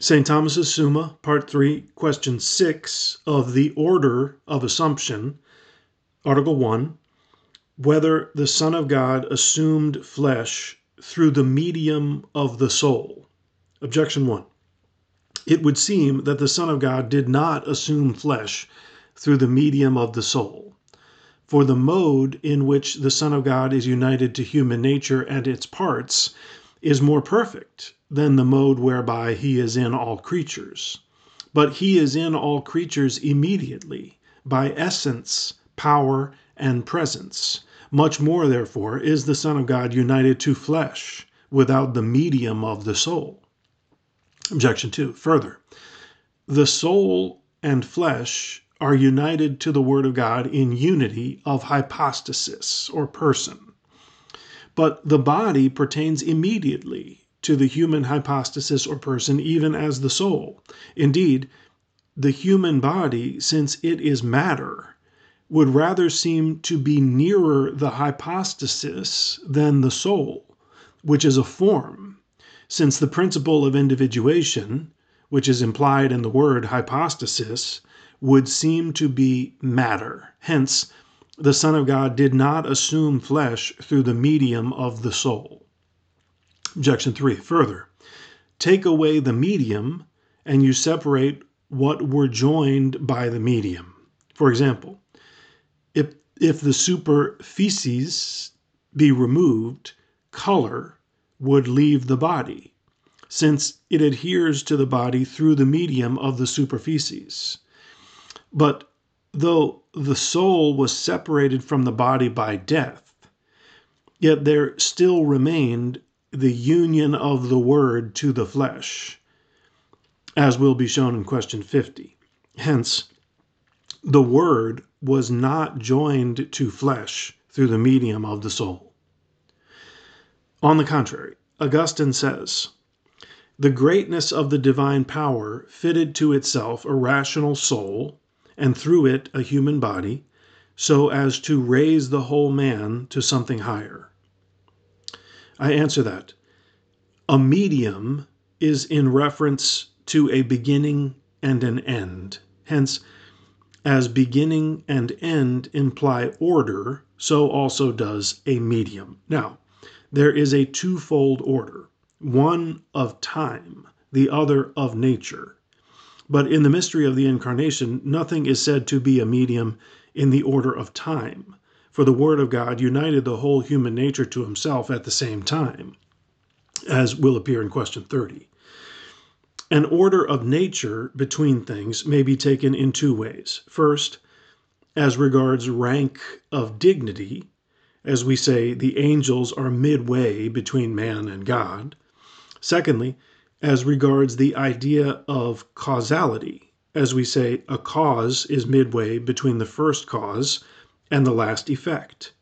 St. Thomas's Summa, Part 3, Question 6 of the Order of Assumption, Article 1, whether the Son of God assumed flesh through the medium of the soul. Objection 1. It would seem that the Son of God did not assume flesh through the medium of the soul. For the mode in which the Son of God is united to human nature and its parts is more perfect than the mode whereby he is in all creatures. But he is in all creatures immediately, by essence, power, and presence. Much more, therefore, is the Son of God united to flesh without the medium of the soul. Objection 2. Further, the soul and flesh are united to the Word of God in unity of hypostasis or person. But the body pertains immediately to the human hypostasis or person, even as the soul. Indeed, the human body, since it is matter, would rather seem to be nearer the hypostasis than the soul, which is a form, since the principle of individuation, which is implied in the word hypostasis, would seem to be matter. Hence, the Son of God did not assume flesh through the medium of the soul. Objection 3. Further, take away the medium and you separate what were joined by the medium. For example, if, if the superficies be removed, color would leave the body, since it adheres to the body through the medium of the superficies. But though the soul was separated from the body by death, yet there still remained the union of the Word to the flesh, as will be shown in question 50. Hence, the Word was not joined to flesh through the medium of the soul. On the contrary, Augustine says, The greatness of the divine power fitted to itself a rational soul and through it a human body, so as to raise the whole man to something higher? I answer that a medium is in reference to a beginning and an end. Hence, as beginning and end imply order, so also does a medium. Now, there is a twofold order one of time, the other of nature. But in the mystery of the Incarnation, nothing is said to be a medium in the order of time, for the Word of God united the whole human nature to himself at the same time, as will appear in question 30. An order of nature between things may be taken in two ways. First, as regards rank of dignity, as we say, the angels are midway between man and God. Secondly, as regards the idea of causality, as we say, a cause is midway between the first cause and the last effect.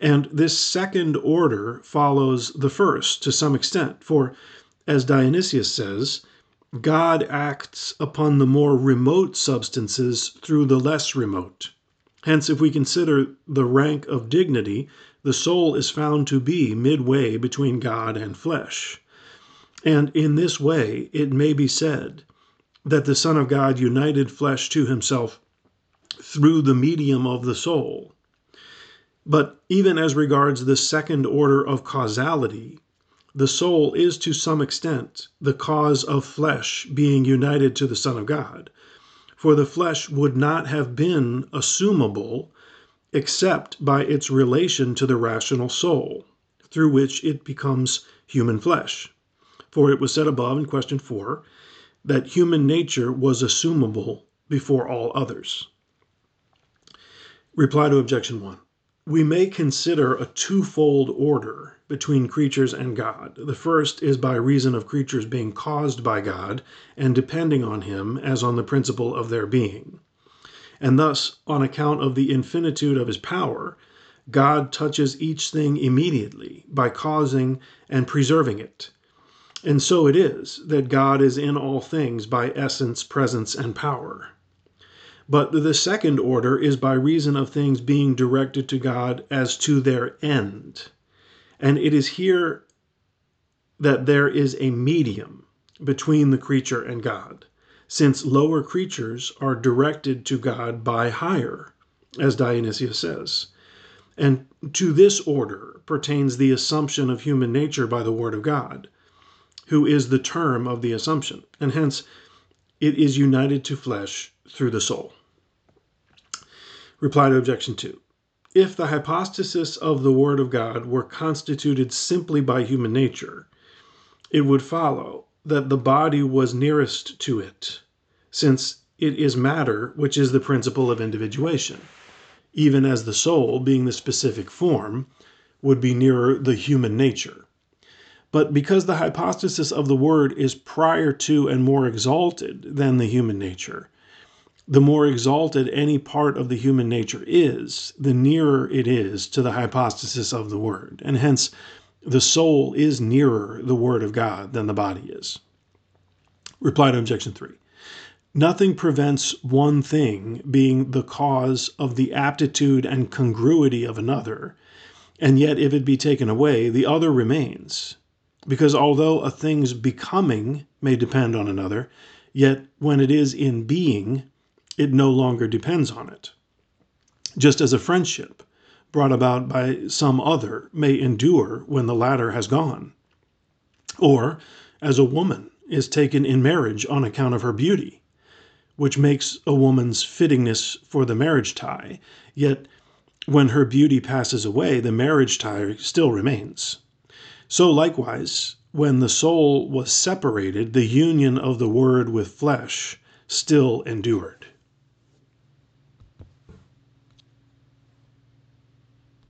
And this second order follows the first to some extent, for, as Dionysius says, God acts upon the more remote substances through the less remote. Hence, if we consider the rank of dignity, the soul is found to be midway between God and flesh. And in this way, it may be said that the Son of God united flesh to himself through the medium of the soul. But even as regards the second order of causality, the soul is to some extent the cause of flesh being united to the Son of God. For the flesh would not have been assumable except by its relation to the rational soul, through which it becomes human flesh. For it was said above in question 4 that human nature was assumable before all others. Reply to objection 1. We may consider a twofold order between creatures and God. The first is by reason of creatures being caused by God and depending on Him as on the principle of their being. And thus, on account of the infinitude of His power, God touches each thing immediately by causing and preserving it and so it is that God is in all things by essence, presence, and power. But the second order is by reason of things being directed to God as to their end. And it is here that there is a medium, between the creature and God, since lower creatures are directed to God by higher, as Dionysius says. And to this order pertains the assumption of human nature by the Word of God, who is the term of the assumption, and hence it is united to flesh through the soul. Reply to objection 2. If the hypostasis of the Word of God were constituted simply by human nature, it would follow that the body was nearest to it, since it is matter which is the principle of individuation, even as the soul, being the specific form, would be nearer the human nature. But because the hypostasis of the Word is prior to and more exalted than the human nature, the more exalted any part of the human nature is, the nearer it is to the hypostasis of the Word, and hence the soul is nearer the Word of God than the body is. Reply to Objection 3. Nothing prevents one thing being the cause of the aptitude and congruity of another, and yet if it be taken away, the other remains. Because although a thing's becoming may depend on another, yet when it is in being, it no longer depends on it. Just as a friendship brought about by some other may endure when the latter has gone. Or as a woman is taken in marriage on account of her beauty, which makes a woman's fittingness for the marriage tie, yet when her beauty passes away, the marriage tie still remains. So likewise, when the soul was separated, the union of the Word with flesh still endured.